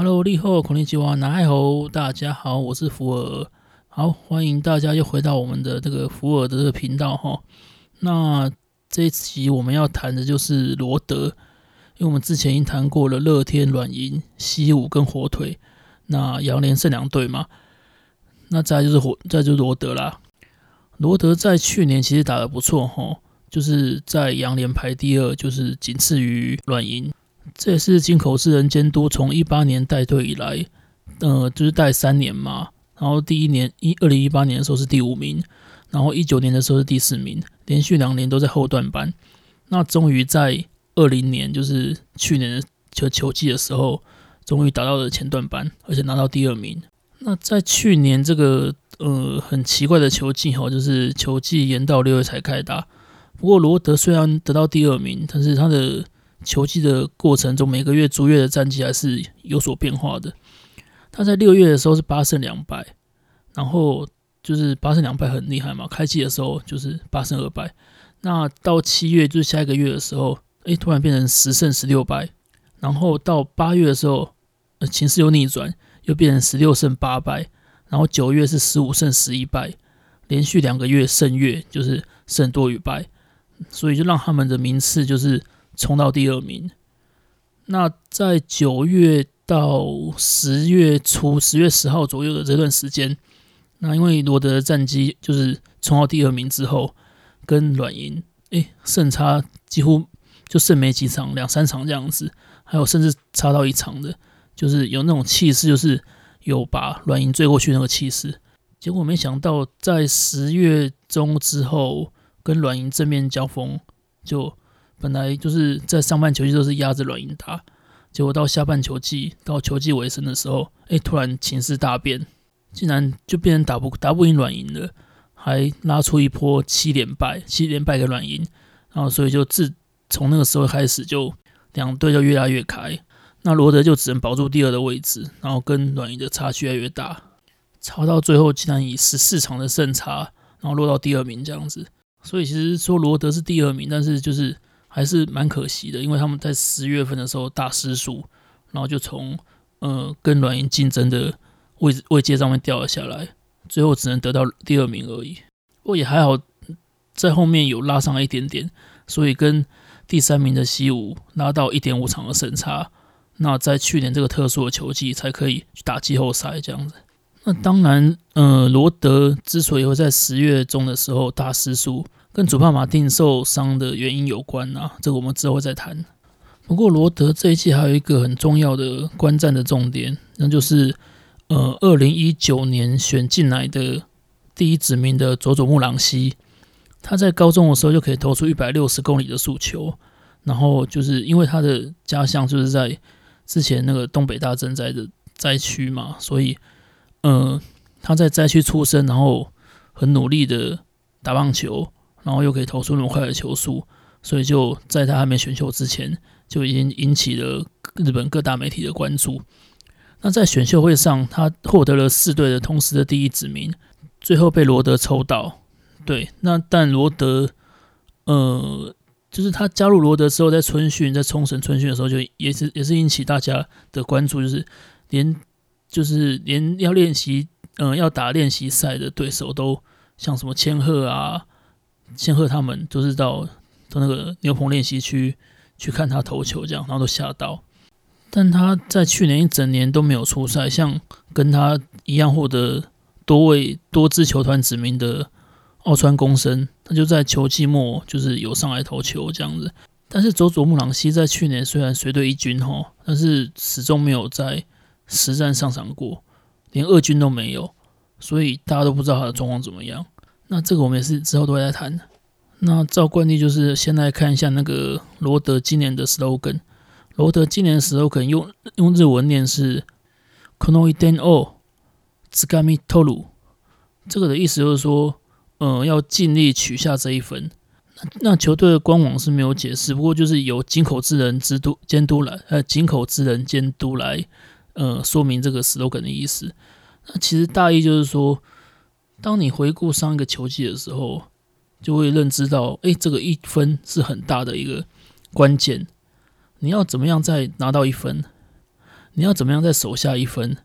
Hello，你好，こんにちは，哪好，大家好，我是福尔，好，欢迎大家又回到我们的这个福尔的这个频道哈。那这一期我们要谈的就是罗德，因为我们之前已经谈过了乐天、软银、西武跟火腿，那洋联剩两队嘛，那再就是火，再就是罗德啦。罗德在去年其实打得不错哈，就是在洋联排第二，就是仅次于软银。 这也是进口资仁监督从一八年带队以来，呃，就是带三年嘛。然后第一年一二零一八年的时候是第五名，然后一九年的时候是第四名，连续两年都在后段班。那终于在二零年，就是去年的球球季的时候，终于达到了前段班，而且拿到第二名。那在去年这个呃很奇怪的球季哈，就是球季延到六月才开打。不过罗德虽然得到第二名，但是他的球季的过程中，每个月逐月的战绩还是有所变化的。他在六月的时候是八胜两败，然后就是八胜两败很厉害嘛。开季的时候就是八胜二败，那到七月就是下一个月的时候，哎，突然变成十胜十六败，然后到八月的时候，呃，情势又逆转，又变成十六胜八败，然后九月是十五胜十一败，连续两个月胜月就是胜多于败，所以就让他们的名次就是。冲到第二名。那在九月到十月初，十月十号左右的这段时间，那因为罗德的战绩就是冲到第二名之后，跟软银诶胜差几乎就剩没几场，两三场这样子，还有甚至差到一场的，就是有那种气势，就是有把软银追过去那个气势。结果没想到在十月中之后，跟软银正面交锋就。本来就是在上半球季都是压着软银打，结果到下半球季到球季尾声的时候，哎，突然情势大变，竟然就变成打不打不赢软银了，还拉出一波七连败，七连败给软银，然后所以就自从那个时候开始，就两队就越拉越开，那罗德就只能保住第二的位置，然后跟软银的差距越来越大，差到最后竟然以十四场的胜差，然后落到第二名这样子，所以其实说罗德是第二名，但是就是。还是蛮可惜的，因为他们在十月份的时候大失速，然后就从呃跟软银竞争的位置位阶上面掉了下来，最后只能得到第二名而已。不过也还好，在后面有拉上来一点点，所以跟第三名的西武拉到一点五场的胜差。那在去年这个特殊的球季才可以去打季后赛这样子。那当然，呃，罗德之所以会在十月中的时候大失速。跟主帕马丁受伤的原因有关啊，这个我们之后再谈。不过罗德这一季还有一个很重要的观战的重点，那就是呃，二零一九年选进来的第一指名的佐佐木朗希，他在高中的时候就可以投出一百六十公里的速球，然后就是因为他的家乡就是在之前那个东北大震灾的灾区嘛，所以呃，他在灾区出生，然后很努力的打棒球。然后又可以投出那么快的球速，所以就在他还没选秀之前，就已经引起了日本各大媒体的关注。那在选秀会上，他获得了四队的同时的第一指名，最后被罗德抽到。对，那但罗德，呃，就是他加入罗德之后，在春训，在冲绳春训的时候，就也是也是引起大家的关注，就是连就是连要练习，嗯、要打练习赛的对手都像什么千鹤啊。千鹤他们都是到到那个牛棚练习区去看他投球，这样，然后都吓到。但他在去年一整年都没有出赛，像跟他一样获得多位多支球团指名的奥川公生，他就在球季末就是有上来投球这样子。但是佐佐木朗希在去年虽然随队一军吼，但是始终没有在实战上场过，连二军都没有，所以大家都不知道他的状况怎么样。那这个我们也是之后都会来谈。那照惯例，就是先来看一下那个罗德今年的 slogan。罗德今年的 slogan 用用日文念是“この一点をつかみ取る”，这个的意思就是说，呃，要尽力取下这一分。那球队的官网是没有解释，不过就是由井口资仁监督监督来，呃，井口资仁监督来， 呃，说明这个 slogan 的意思。那其实大意就是说。当你回顾上一个球季的时候，就会认知到，哎，这个一分是很大的一个关键。你要怎么样再拿到一分？你要怎么样再守下一分？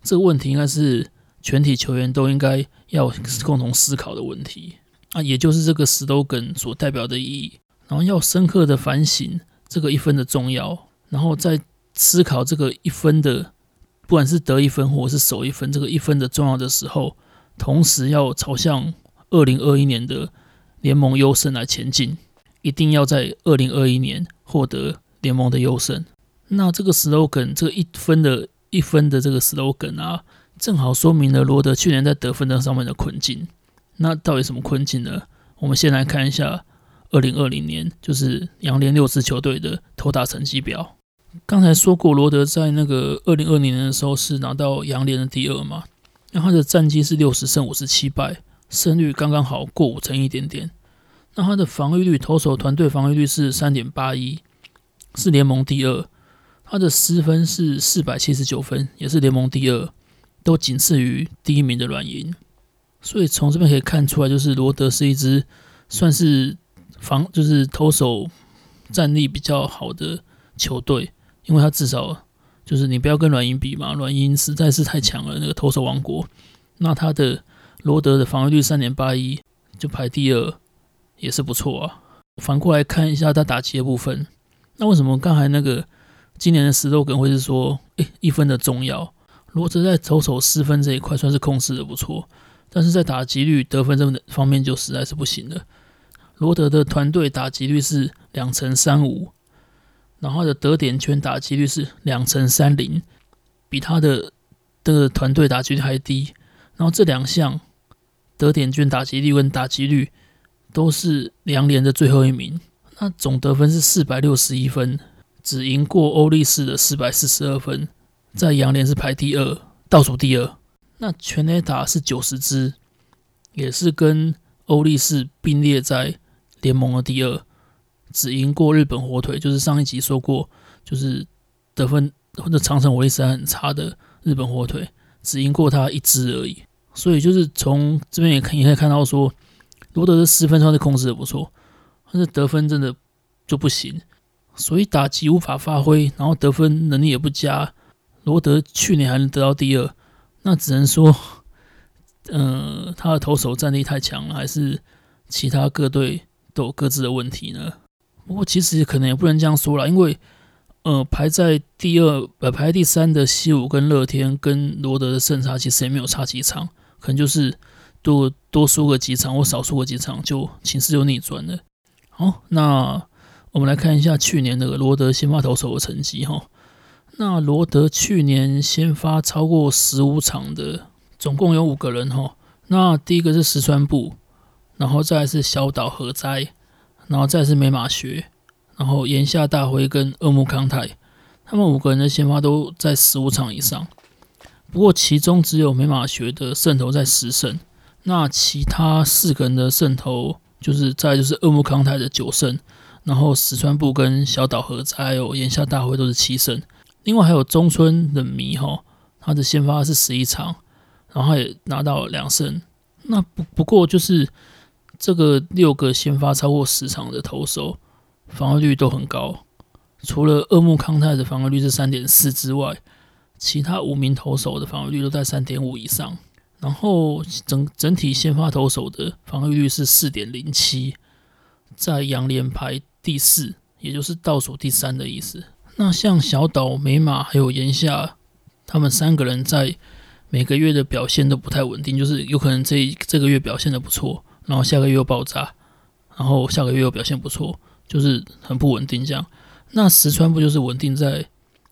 这个问题应该是全体球员都应该要共同思考的问题啊，也就是这个 slogan 所代表的意义。然后要深刻的反省这个一分的重要，然后在思考这个一分的，不管是得一分或是守一分，这个一分的重要的时候，同时要朝向二零二一年的联盟优胜来前进，一定要在二零二一年获得联盟的优胜。那这个 slogan，这个一分的一分的这个 slogan 啊，正好说明了罗德去年在得分的上面的困境。那到底什么困境呢？我们先来看一下二零二零年，就是洋联六支球队的投打成绩表。刚才说过，罗德在那个二零二零年的时候是拿到洋联的第二嘛，那他的战绩是六十胜五十七败，胜率刚刚好过五成一点点。那他的防御率，投手团队防御率是三点八一，是联盟第二。他的失分是四百七十九分，也是联盟第二，都仅次于第一名的软银。所以从这边可以看出来，就是罗德是一支算是防，就是投手战力比较好的球队，因为他至少就是你不要跟软银比嘛，软银实在是太强了，那个投手王国。那他的罗德的防御率三点八一，就排第二，也是不错啊。反过来看一下他打击的部分，那为什么刚才那个？今年的 slogan 会是说，诶，一分的重要。罗德在投手失分这一块算是控制的不错，但是在打击率、得分这么的方面就实在是不行了。罗德的团队打击率是两成三五，然后他的得点圈打击率是两成三零，比他的的团队打击率还低。然后这两项得点圈打击率跟打击率都是洋联的最后一名。那总得分是四百六十一分。只赢过欧力士的四百四十二分，在洋联是排第二，倒数第二。那全垒打是九十支，也是跟欧力士并列在联盟的第二。只赢过日本火腿，就是上一集说过，就是得分或者长程火力实在很差的日本火腿，只赢过他一支而已。所以就是从这边也可以也可以看到说，罗德的失分算是控制的不错，但是得分真的就不行。所以打击无法发挥，然后得分能力也不佳。罗德去年还能得到第二，那只能说，呃，他的投手战力太强了，还是其他各队都有各自的问题呢？不过其实可能也不能这样说啦，因为呃，排在第二呃排在第三的西武跟乐天跟罗德的胜差其实也没有差几场，可能就是多多输个几场或少输个几场，就情势就逆转了。好，那。我们来看一下去年那个罗德先发投手的成绩哈。那罗德去年先发超过十五场的，总共有五个人哈。那第一个是石川部，然后再是小岛和哉，然后再是美马学，然后岩下大辉跟二木康太，他们五个人的先发都在十五场以上。不过其中只有美马学的胜投在十胜，那其他四个人的胜投就是再就是二木康太的九胜。然后石川部跟小岛和哉还有岩下大辉都是七胜，另外还有中村冷弥哈，他的先发是十一场，然后也拿到两胜。那不不过就是这个六个先发超过十场的投手，防御率都很高，除了二木康泰的防御率是三点四之外，其他五名投手的防御率都在三点五以上。然后整整体先发投手的防御率是四点零七，在洋联排。第四，也就是倒数第三的意思。那像小岛、美马还有岩下，他们三个人在每个月的表现都不太稳定，就是有可能这这个月表现的不错，然后下个月又爆炸，然后下个月又表现不错，就是很不稳定这样。那石川不就是稳定在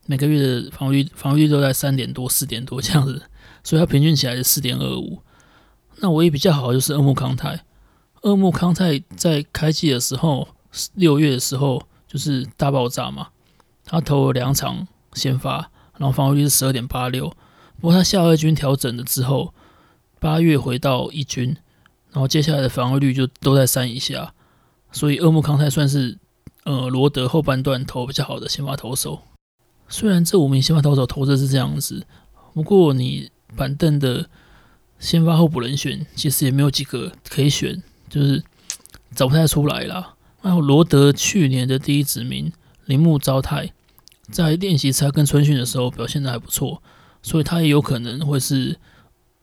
每个月的防御防御都在三点多、四点多这样子，所以它平均起来是四点二五。那唯一比较好的就是二木康太，二木康太在开季的时候。六月的时候就是大爆炸嘛，他投了两场先发，然后防御率是十二点八六。不过他下二军调整了之后，八月回到一军，然后接下来的防御率就都在三以下，所以二木康太算是呃罗德后半段投比较好的先发投手。虽然这五名先发投手投的是这样子，不过你板凳的先发候补人选其实也没有几个可以选，就是找不太出来啦。然后罗德去年的第一指名铃木昭太，在练习赛跟春训的时候表现的还不错，所以他也有可能会是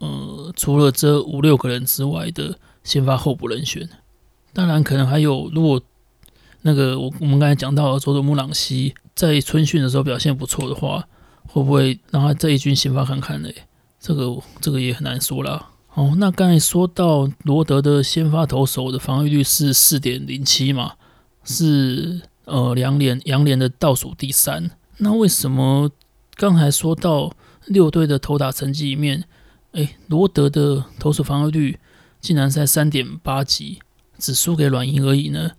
呃除了这五六个人之外的先发候补人选。当然，可能还有如果那个我我们刚才讲到佐佐木朗希在春训的时候表现不错的话，会不会让他这一军先发看看呢？这个这个也很难说啦。哦，那刚才说到罗德的先发投手的防御率是四点零七嘛，是呃两联洋联的倒数第三。那为什么刚才说到六队的投打成绩里面，哎，罗德的投手防御率竟然在三点八几，只输给软银而已呢？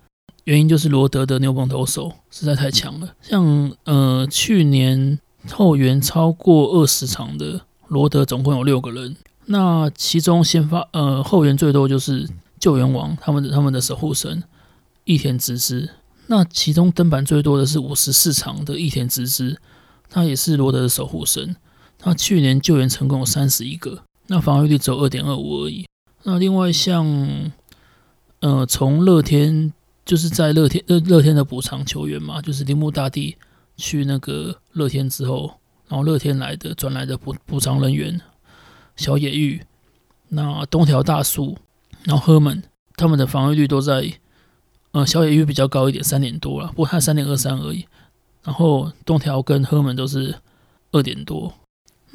原因就是罗德的牛棚投手实在太强了。像呃去年后援超过二十场的罗德，总共有六个人。那其中先发呃后援最多就是救援王他们的他们的守护神益田直之，那其中登板最多的是五十四场的益田直之，他也是罗德的守护神。他去年救援成功有三十一个，那防御率只有二点二五而已。那另外像呃从乐天就是在乐天乐乐天的补偿球员嘛，就是铃木大地去那个乐天之后，然后乐天来的转来的补补偿人员。小野玉，那东条大树，然后赫门，他们的防御率都在，呃，小野玉比较高一点，三点多了，不过他三点二三而已。然后东条跟赫门都是二点多。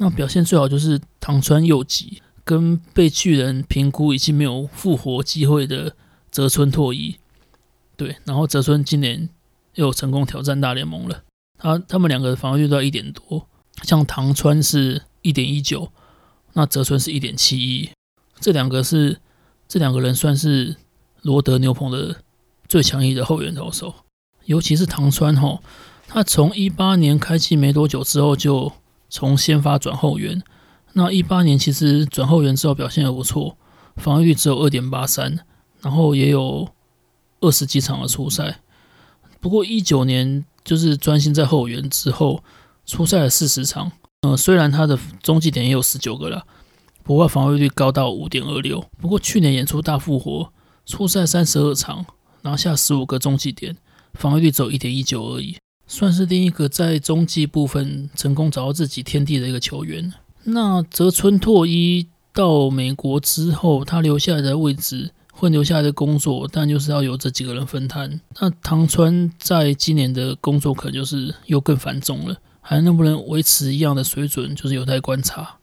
那表现最好就是唐川祐己，跟被巨人评估已经没有复活机会的泽村拓一。对，然后泽村今年又成功挑战大联盟了。他他们两个的防御率都一点多，像唐川是一点一九。那泽村是一点七一，这两个是这两个人算是罗德牛棚的最强力的后援投手，尤其是唐川吼，他从一八年开季没多久之后就从先发转后援，那一八年其实转后援之后表现也不错，防御率只有二点八三，然后也有二十几场的出赛，不过一九年就是专心在后援之后出赛了四十场。呃，虽然他的中继点也有十九个了，不过防御率高到五点二六。不过去年演出大复活，出赛三十二场，拿下十五个中继点，防御率只有一点一九而已，算是另一个在中继部分成功找到自己天地的一个球员。那泽村拓一到美国之后，他留下来的位置会留下来的工作，但就是要由这几个人分摊。那唐川在今年的工作可能就是又更繁重了。还能不能维持一样的水准，就是有待观察。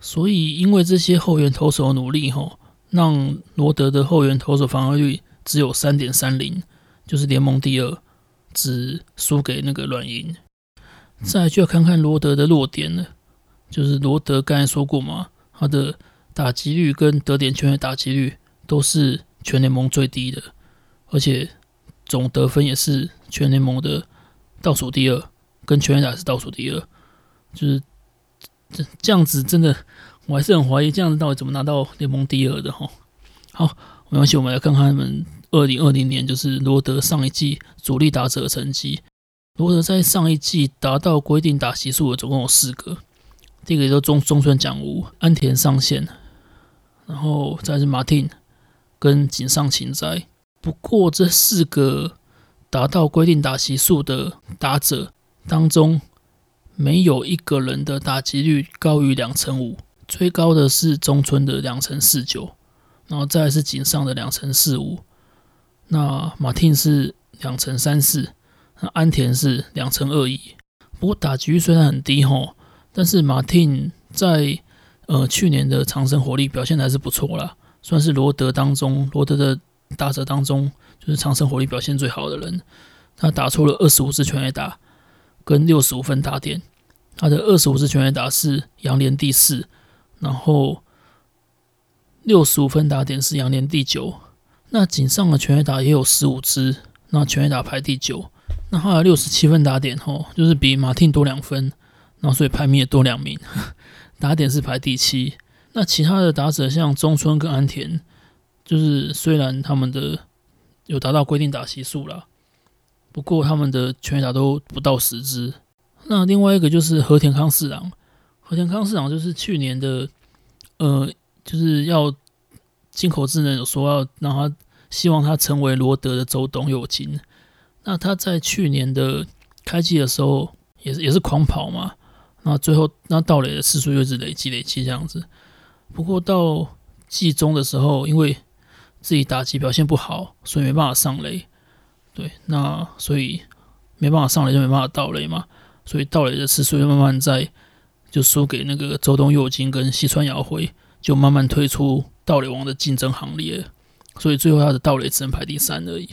所以，因为这些后援投手的努力，吼，让罗德的后援投手防御率只有三点三零，就是联盟第二，只输给那个软银。再就要看看罗德的弱点了，就是罗德刚才说过嘛，他的打击率跟得点圈的打击率都是全联盟最低的，而且总得分也是全联盟的倒数第二。跟全垒打是倒数第二，就是这这样子，真的我还是很怀疑这样子到底怎么拿到联盟第二的哈。好，没关系，我们来看看他们二零二零年就是罗德上一季主力打者的成绩。罗德在上一季达到规定打席数的总共有四个，第一个叫中中村奖吾、安田上线，然后再是马汀跟井上晴哉。不过这四个达到规定打席数的打者。当中没有一个人的打击率高于两成五，最高的是中村的两成四九，然后再是井上的两成四五，那马汀是两成三四，那安田是两成二一。不过打击虽然很低吼，但是马汀在呃去年的长生火力表现还是不错啦，算是罗德当中罗德的打者当中就是长生火力表现最好的人，他打出了二十五支全垒打。跟六十五分打点，他的二十五支全垒打是洋联第四，然后六十五分打点是洋联第九。那井上的全垒打也有十五支，那全垒打排第九。那还有六十七分打点吼，就是比马汀多两分，然后所以排名也多两名，打点是排第七。那其他的打者像中村跟安田，就是虽然他们的有达到规定打席数了。不过他们的全垒打都不到十支。那另外一个就是和田康士朗，和田康士朗就是去年的，呃，就是要进口智能有说要让他希望他成为罗德的周东佑京。那他在去年的开季的时候也是也是狂跑嘛。那最后那盗垒的次数又是累积累积这样子。不过到季中的时候，因为自己打击表现不好，所以没办法上垒。对，那所以没办法上垒就没办法盗垒嘛。所以盗垒的次数又慢慢在就输给那个周东佑京跟西川遥辉，就慢慢退出盗垒王的竞争行列。所以最后他的盗垒只能排第三而已。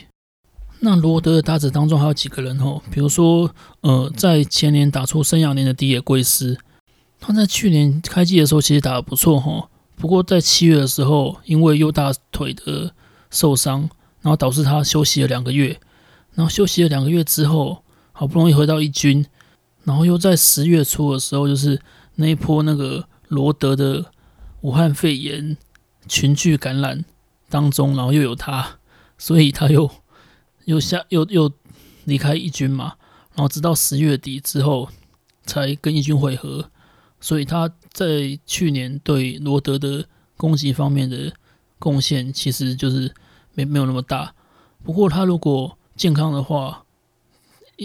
那罗德的搭子当中还有几个人哦，比如说呃，在前年打出生涯年的迪野贵司，他在去年开季的时候其实打得不错哈。不过在七月的时候，因为右大腿的受伤，然后导致他休息了两个月。然后休息了两个月之后，好不容易回到一军，然后又在十月初的时候，就是那一波那个罗德的武汉肺炎群聚感染当中，然后又有他，所以他又又下又又离开义军嘛。然后直到十月底之后，才跟义军会合。所以他在去年对罗德的攻击方面的贡献，其实就是没没有那么大。不过他如果健康的话，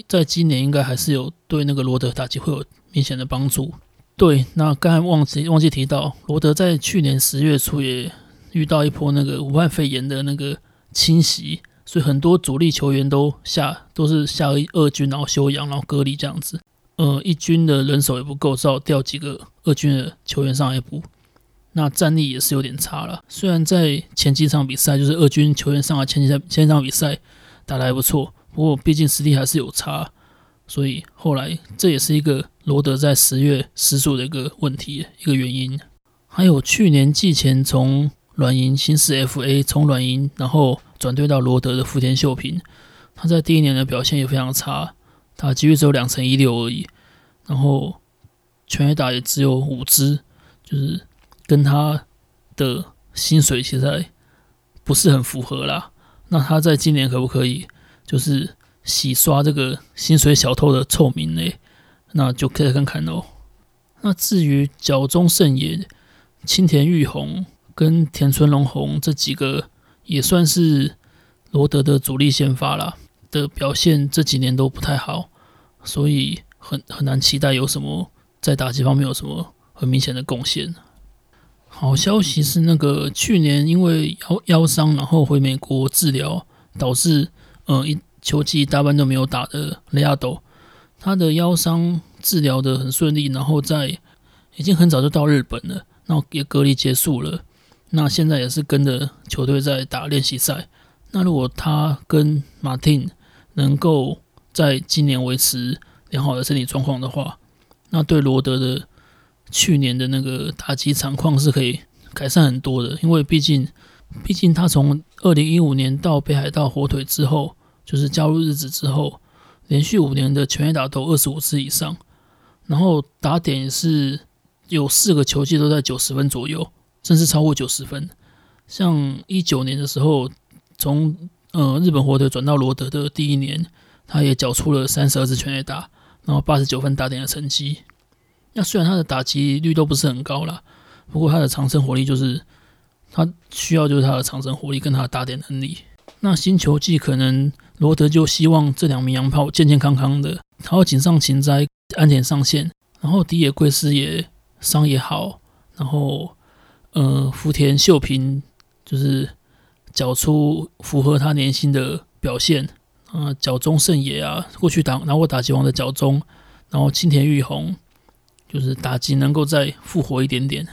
在今年应该还是有对那个罗德打击会有明显的帮助。对，那刚才忘记忘记提到，罗德在去年十月初也遇到一波那个武汉肺炎的那个侵袭，所以很多主力球员都下都是下二军，然后休养，然后隔离这样子。呃，一军的人手也不够，只好调几个二军的球员上来补。那战力也是有点差了。虽然在前几场比赛，就是二军球员上来前几场前几场比赛打得还不错，不过毕竟实力还是有差，所以后来这也是一个罗德在十月失速的一个问题，一个原因。还有去年季前从软银新势 FA 从软银然后转队到罗德的福田秀平，他在第一年的表现也非常差。打击率只有两成一六而已，然后全垒打也只有五支，就是跟他的薪水其实不是很符合啦。那他在今年可不可以就是洗刷这个薪水小偷的臭名呢？那就可以看看喽。那至于角中胜也、青田裕宏跟田村龙宏这几个，也算是罗德的主力先发啦。的表现这几年都不太好，所以很很难期待有什么在打击方面有什么很明显的贡献。好消息是，那个去年因为腰腰伤，然后回美国治疗，导致呃一球季大半都没有打的雷亚斗，他的腰伤治疗得很顺利，然后在已经很早就到日本了，然后也隔离结束了，那现在也是跟着球队在打练习赛。那如果他跟马丁能够在今年维持良好的身体状况的话，那对罗德的去年的那个打击场况是可以改善很多的。因为毕竟，毕竟他从二零一五年到北海道火腿之后，就是加入日职之后，连续五年的全垒打都二十五支以上，然后打点也是有四个球季都在九十分左右，甚至超过九十分。像一九年的时候，从呃，日本火腿转到罗德的第一年，他也缴出了三十二支全垒打，然后八十九分打点的成绩。那虽然他的打击率都不是很高啦，不过他的长生活力就是他需要就是他的长生活力跟他的打点能力。那新球季可能罗德就希望这两名洋炮健健康康的，然后井上晴哉安田上线，然后迪野贵司也伤也好，然后呃福田秀平就是。缴出符合他年薪的表现啊，角中胜也啊，过去打拿过打击王的角中，然后青田裕宏就是打击能够再复活一点点。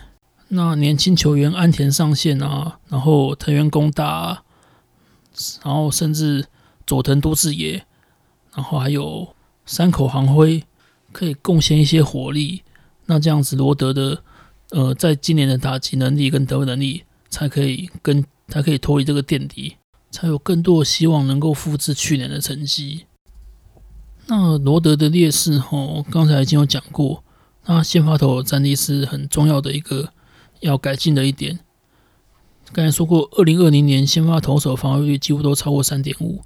那年轻球员安田上线啊，然后藤原恭大啊，然后甚至佐藤都智也，然后还有山口航辉可以贡献一些火力。那这样子罗德的呃，在今年的打击能力跟得分能力才可以跟。才可以脱离这个垫底，才有更多的希望能够复制去年的成绩。那罗德的劣势，吼，刚才已经有讲过，那先发投战力是很重要的一个要改进的一点。刚才说过，二零二零年先发投手防御率几乎都超过三点五，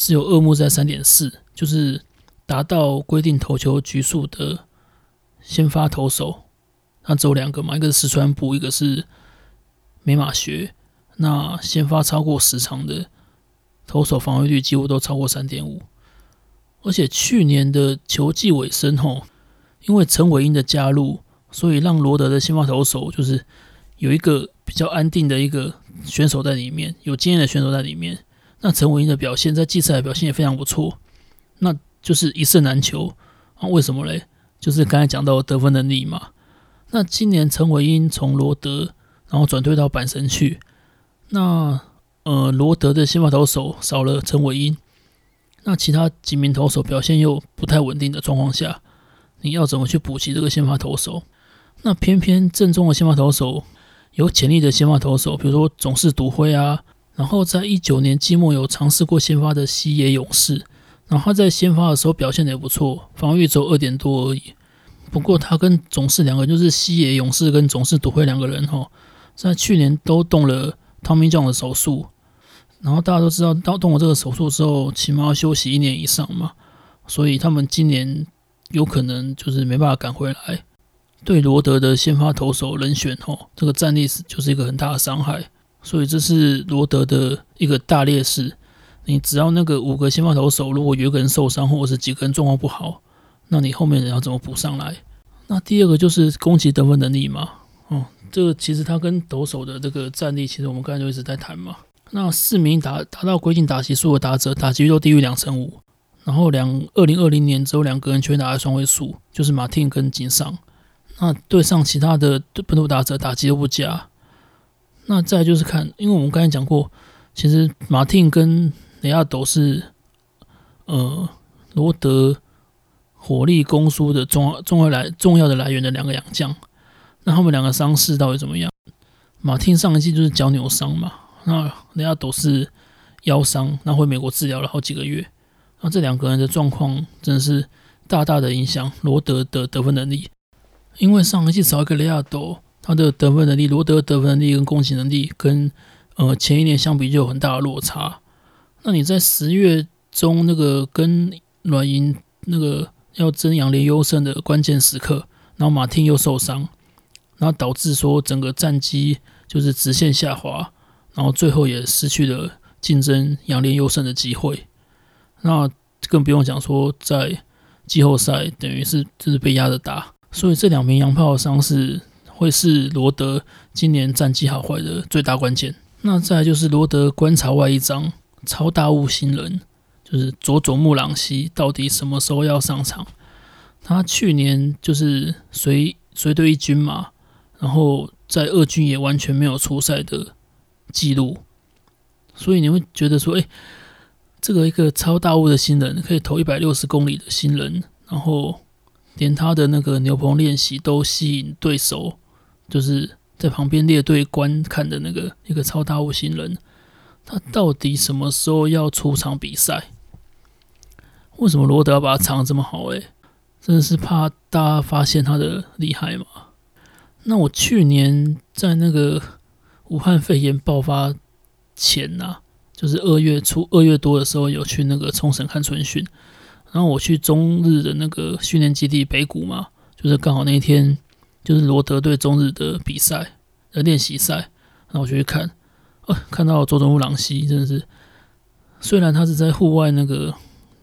只有二木在三点四，就是达到规定投球局数的先发投手，那只有两个嘛，一个是石川部，一个是美马学。那先发超过十场的投手防御率几乎都超过三点五，而且去年的球季尾声吼，因为陈伟英的加入，所以让罗德的先发投手就是有一个比较安定的一个选手在里面，有经验的选手在里面。那陈伟英的表现在季赛表现也非常不错，那就是一胜难求啊？为什么嘞？就是刚才讲到得分能力嘛。那今年陈伟英从罗德然后转退到阪神去，那呃罗德的先发投手少了陈伟英。那其他几名投手表现又不太稳定的状况下，你要怎么去补齐这个先发投手？那偏偏正中的先发投手有潜力的先发投手，比如说总是独辉啊，然后在一九年季末有尝试过先发的西野勇士，然后他在先发的时候表现的也不错，防御只有二点多而已。不过他跟总是两个人，就是西野勇士跟总是独会两个人哈，在去年都动了 Tommy John 的手术。然后大家都知道，到动了这个手术之后，起码要休息一年以上嘛，所以他们今年有可能就是没办法赶回来。对罗德的先发投手人选吼，这个战力是就是一个很大的伤害，所以这是罗德的一个大劣势。你只要那个五个先发投手，如果有一个人受伤，或者是几个人状况不好，那你后面人要怎么补上来？那第二个就是攻击得分能力嘛，哦，这个其实他跟投手的这个战力，其实我们刚才就一直在谈嘛。那四名达达到规定打击数的打者，打击率都低于两成五。然后两二零二零年只有两个人全打在双位数，就是马汀跟井上。那对上其他的本土打者打击都不佳。那再就是看，因为我们刚才讲过，其实马汀跟雷亚斗是呃罗德火力攻输的重要重要来重要的来源的两个洋将。那他们两个伤势到底怎么样？马汀上一季就是脚扭伤嘛。那雷亚都是腰伤，那回美国治疗了好几个月。那这两个人的状况真的是大大的影响罗德的得分能力。因为上一季少一个雷亚斗，他的得分能力，罗德得分能力跟攻击能力跟呃前一年相比就有很大的落差。那你在十月中那个跟软银那个要争洋联优胜的关键时刻，然后马汀又受伤，然后导致说整个战绩就是直线下滑。然后最后也失去了竞争洋联优胜的机会，那更不用讲说在季后赛等于是就是被压着打，所以这两名洋炮的伤势会是罗德今年战绩好坏的最大关键。那再就是罗德观察外一张超大物新人，就是佐佐木朗希到底什么时候要上场？他去年就是随随队一军嘛，然后在二军也完全没有出赛的。记录，所以你会觉得说，哎，这个一个超大物的新人，可以投一百六十公里的新人，然后连他的那个牛棚练习都吸引对手，就是在旁边列队观看的那个一个超大物星人，他到底什么时候要出场比赛？为什么罗德要把他藏这么好？哎，真的是怕大家发现他的厉害吗？那我去年在那个。武汉肺炎爆发前呐、就是二月初、二月多的时候，有去那个冲绳看春训，然后我去中日的那个训练基地北谷嘛，就是刚好那一天就是罗德对中日的比赛的练习赛，然后我就去看，呃，看到佐佐木朗希真的是，虽然他是在户外那个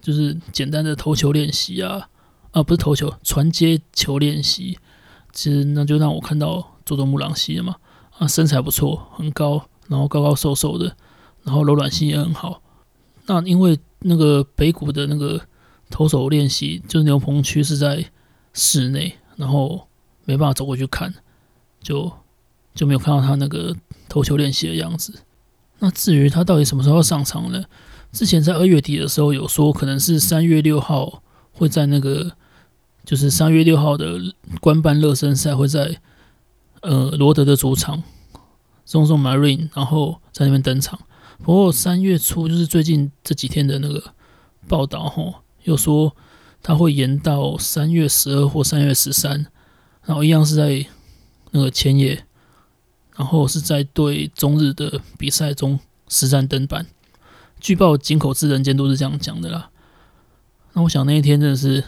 就是简单的投球练习啊，啊不是投球，传接球练习，其实那就让我看到佐佐木朗希了嘛。啊，身材不错，很高，然后高高瘦瘦的，然后柔软性也很好。那因为那个北谷的那个投手练习，就是牛棚区是在室内，然后没办法走过去看，就就没有看到他那个投球练习的样子。那至于他到底什么时候要上场呢？之前在二月底的时候有说，可能是三月六号会在那个，就是三月六号的官办热身赛会在。呃，罗德的主场松松 Marine，然后在那边登场。不过三月初，就是最近这几天的那个报道，吼，又说他会延到三月十二或三月十三，然后一样是在那个千叶，然后是在对中日的比赛中实战登板。据报井口资仁监督是这样讲的啦。那我想那一天真的是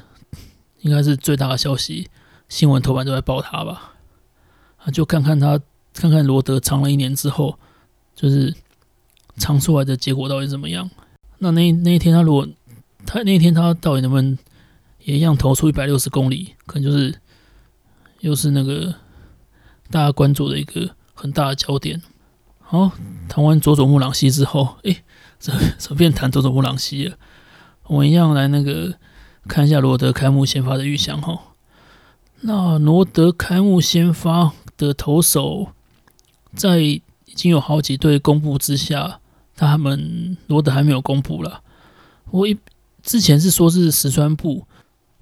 应该是最大的消息，新闻头版都在报他吧。啊，就看看他，看看罗德藏了一年之后，就是藏出来的结果到底怎么样？那那那一天他如果他那一天他到底能不能也一样投出一百六十公里，可能就是又是那个大家关注的一个很大的焦点。好，谈完佐佐木朗希之后，诶，怎 怎么变谈佐佐木朗希了？我们一样来那个看一下罗德开幕先发的预想哈。那罗德开幕先发的投手，在已经有好几队公布之下，他们罗德还没有公布了。我一之前是说是石川部，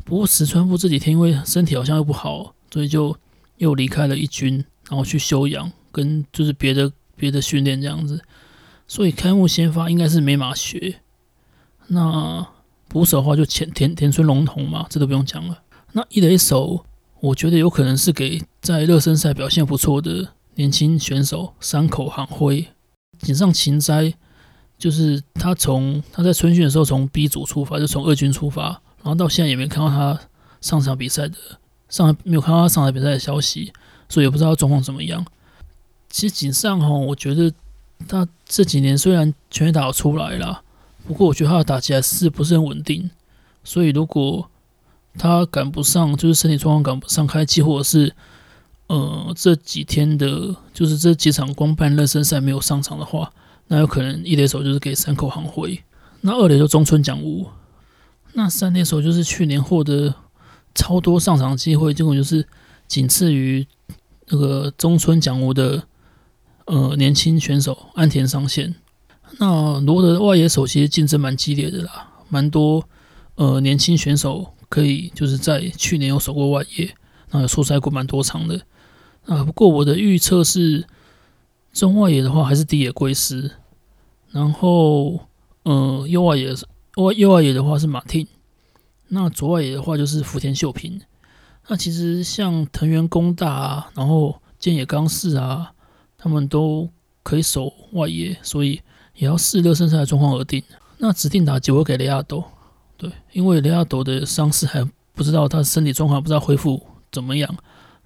不过石川部这几天因为身体好像又不好，所以就又离开了一军，然后去休养，跟就是别的。别的训练这样子，所以开幕先发应该是没马学。那捕手的话就田田田村龙瞳嘛，这都不用讲了。那一垒手，我觉得有可能是给在热身赛表现不错的年轻选手山口航辉。井上晴哉，就是他从他在春训的时候从 B 组出发，就从二军出发，然后到现在也没看到他上场比赛的上没有看到他上场比赛的消息，所以也不知道状况怎么样。其实井上哈，我觉得他这几年虽然全打出来了，不过我觉得他的打击还是不是很稳定。所以如果他赶不上，就是身体状况赶不上开季，或者是呃这几天的，就是这几场光办热身赛没有上场的话，那有可能一垒手就是给山口行辉，那二垒就中村奖吾，那三垒手就是去年获得超多上场机会，结果就是仅次于那个中村奖吾的。呃，年轻选手安田上线，那罗德外野手其实竞争蛮激烈的啦，蛮多呃年轻选手可以就是在去年有守过外野，那有出赛过蛮多场的啊。不过我的预测是中外野的话还是荻野贵司，然后呃右外野外右外野的话是马汀，那左外野的话就是福田秀平。那其实像藤原恭大啊，然后菅野刚士啊。他们都可以守外野，所以也要视热身赛的状况而定。那指定打击我给雷亚斗，对，因为雷亚斗的伤势还不知道他身体状况，不知道恢复怎么样。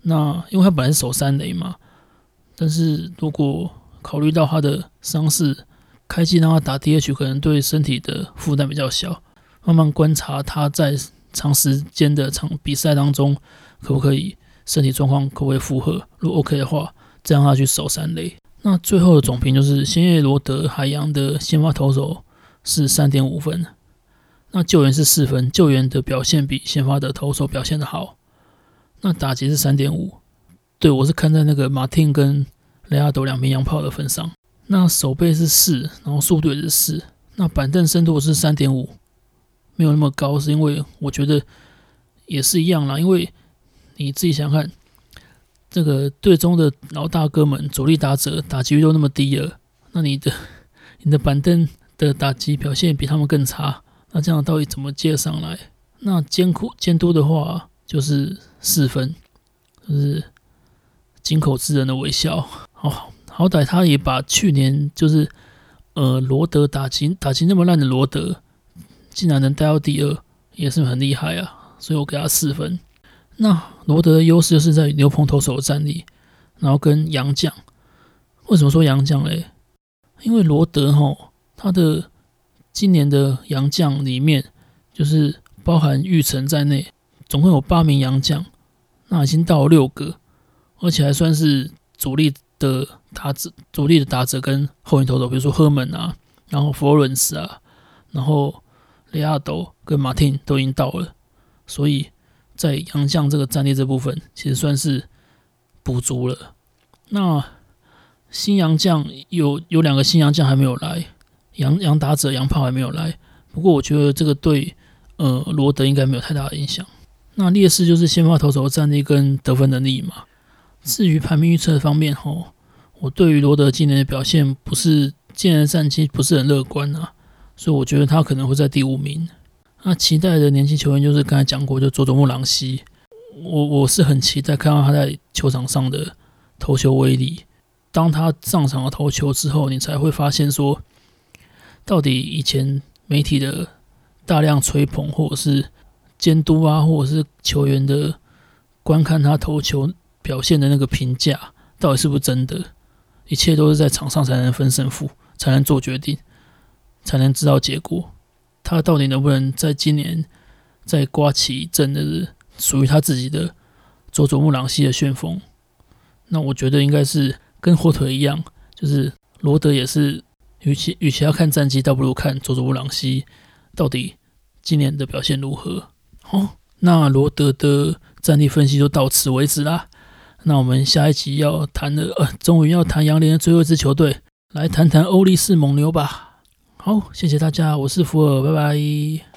那因为他本来是守三垒嘛，但是如果考虑到他的伤势，开季让他打 DH 可能对身体的负担比较小。慢慢观察他在长时间的场比赛当中，可不可以身体状况可不可以负荷？如果 OK 的话。再让他去守三垒，那最后的总评就是新叶罗德海洋的先发投手是三点五分，那救援是四分，救援的表现比先发的投手表现的好。那打击是三点五，对，我是看在那个马汀跟雷阿斗两名洋炮的份上。那守备是四，然后速度也是四，那板凳深度是三点五，没有那么高，是因为我觉得也是一样啦，因为你自己想想看。这个队中的老大哥们，主力打者打击率都那么低了，那你的 你的板凳的打击表现比他们更差，那这样到底怎么接上来？那监库监督的话就是四分，就是井口之人的微笑。好，好歹他也把去年就是呃罗德打击打击那么烂的罗德，竟然能带到第二，也是很厉害啊，所以我给他四分。那罗德的优势就是在牛棚投手的战力，然后跟洋将。为什么说洋将嘞？因为罗德哈，他的今年的洋将里面，就是包含玉成在内，总共有八名洋将，那已经到了六个，而且还算是主力的打者，主力的打者跟后援投手，比如说赫门啊，然后佛伦斯啊，然后雷亚斗跟马汀都已经到了，所以。在洋将这个战力这部分，其实算是补足了。那新洋将有有两个新洋将还没有来，洋洋打者洋炮还没有来。不过我觉得这个对呃罗德应该没有太大的影响。那劣势就是先发投手的战力跟得分能力嘛。至于排名预测方面吼，我对于罗德今年的表现不是今年的战绩不是很乐观啊，所以我觉得他可能会在第五名。那期待的年轻球员就是刚才讲过，就佐佐木朗希，我我是很期待看到他在球场上的投球威力。当他上场了投球之后，你才会发现说，到底以前媒体的大量吹捧，或者是监督啊，或者是球员的观看他投球表现的那个评价，到底是不是真的？一切都是在场上才能分胜负，才能做决定，才能知道结果。他到底能不能在今年再刮起一阵的属于他自己的佐佐木朗希的旋风？那我觉得应该是跟火腿一样，就是罗德也是，与其与其要看战绩，倒不如看佐佐木朗希到底今年的表现如何。好，那罗德的战力分析就到此为止啦。那我们下一集要谈的，呃，终于要谈杨联的最后一支球队，来谈谈欧力士蒙牛吧。好，谢谢大家，我是福尔，拜拜。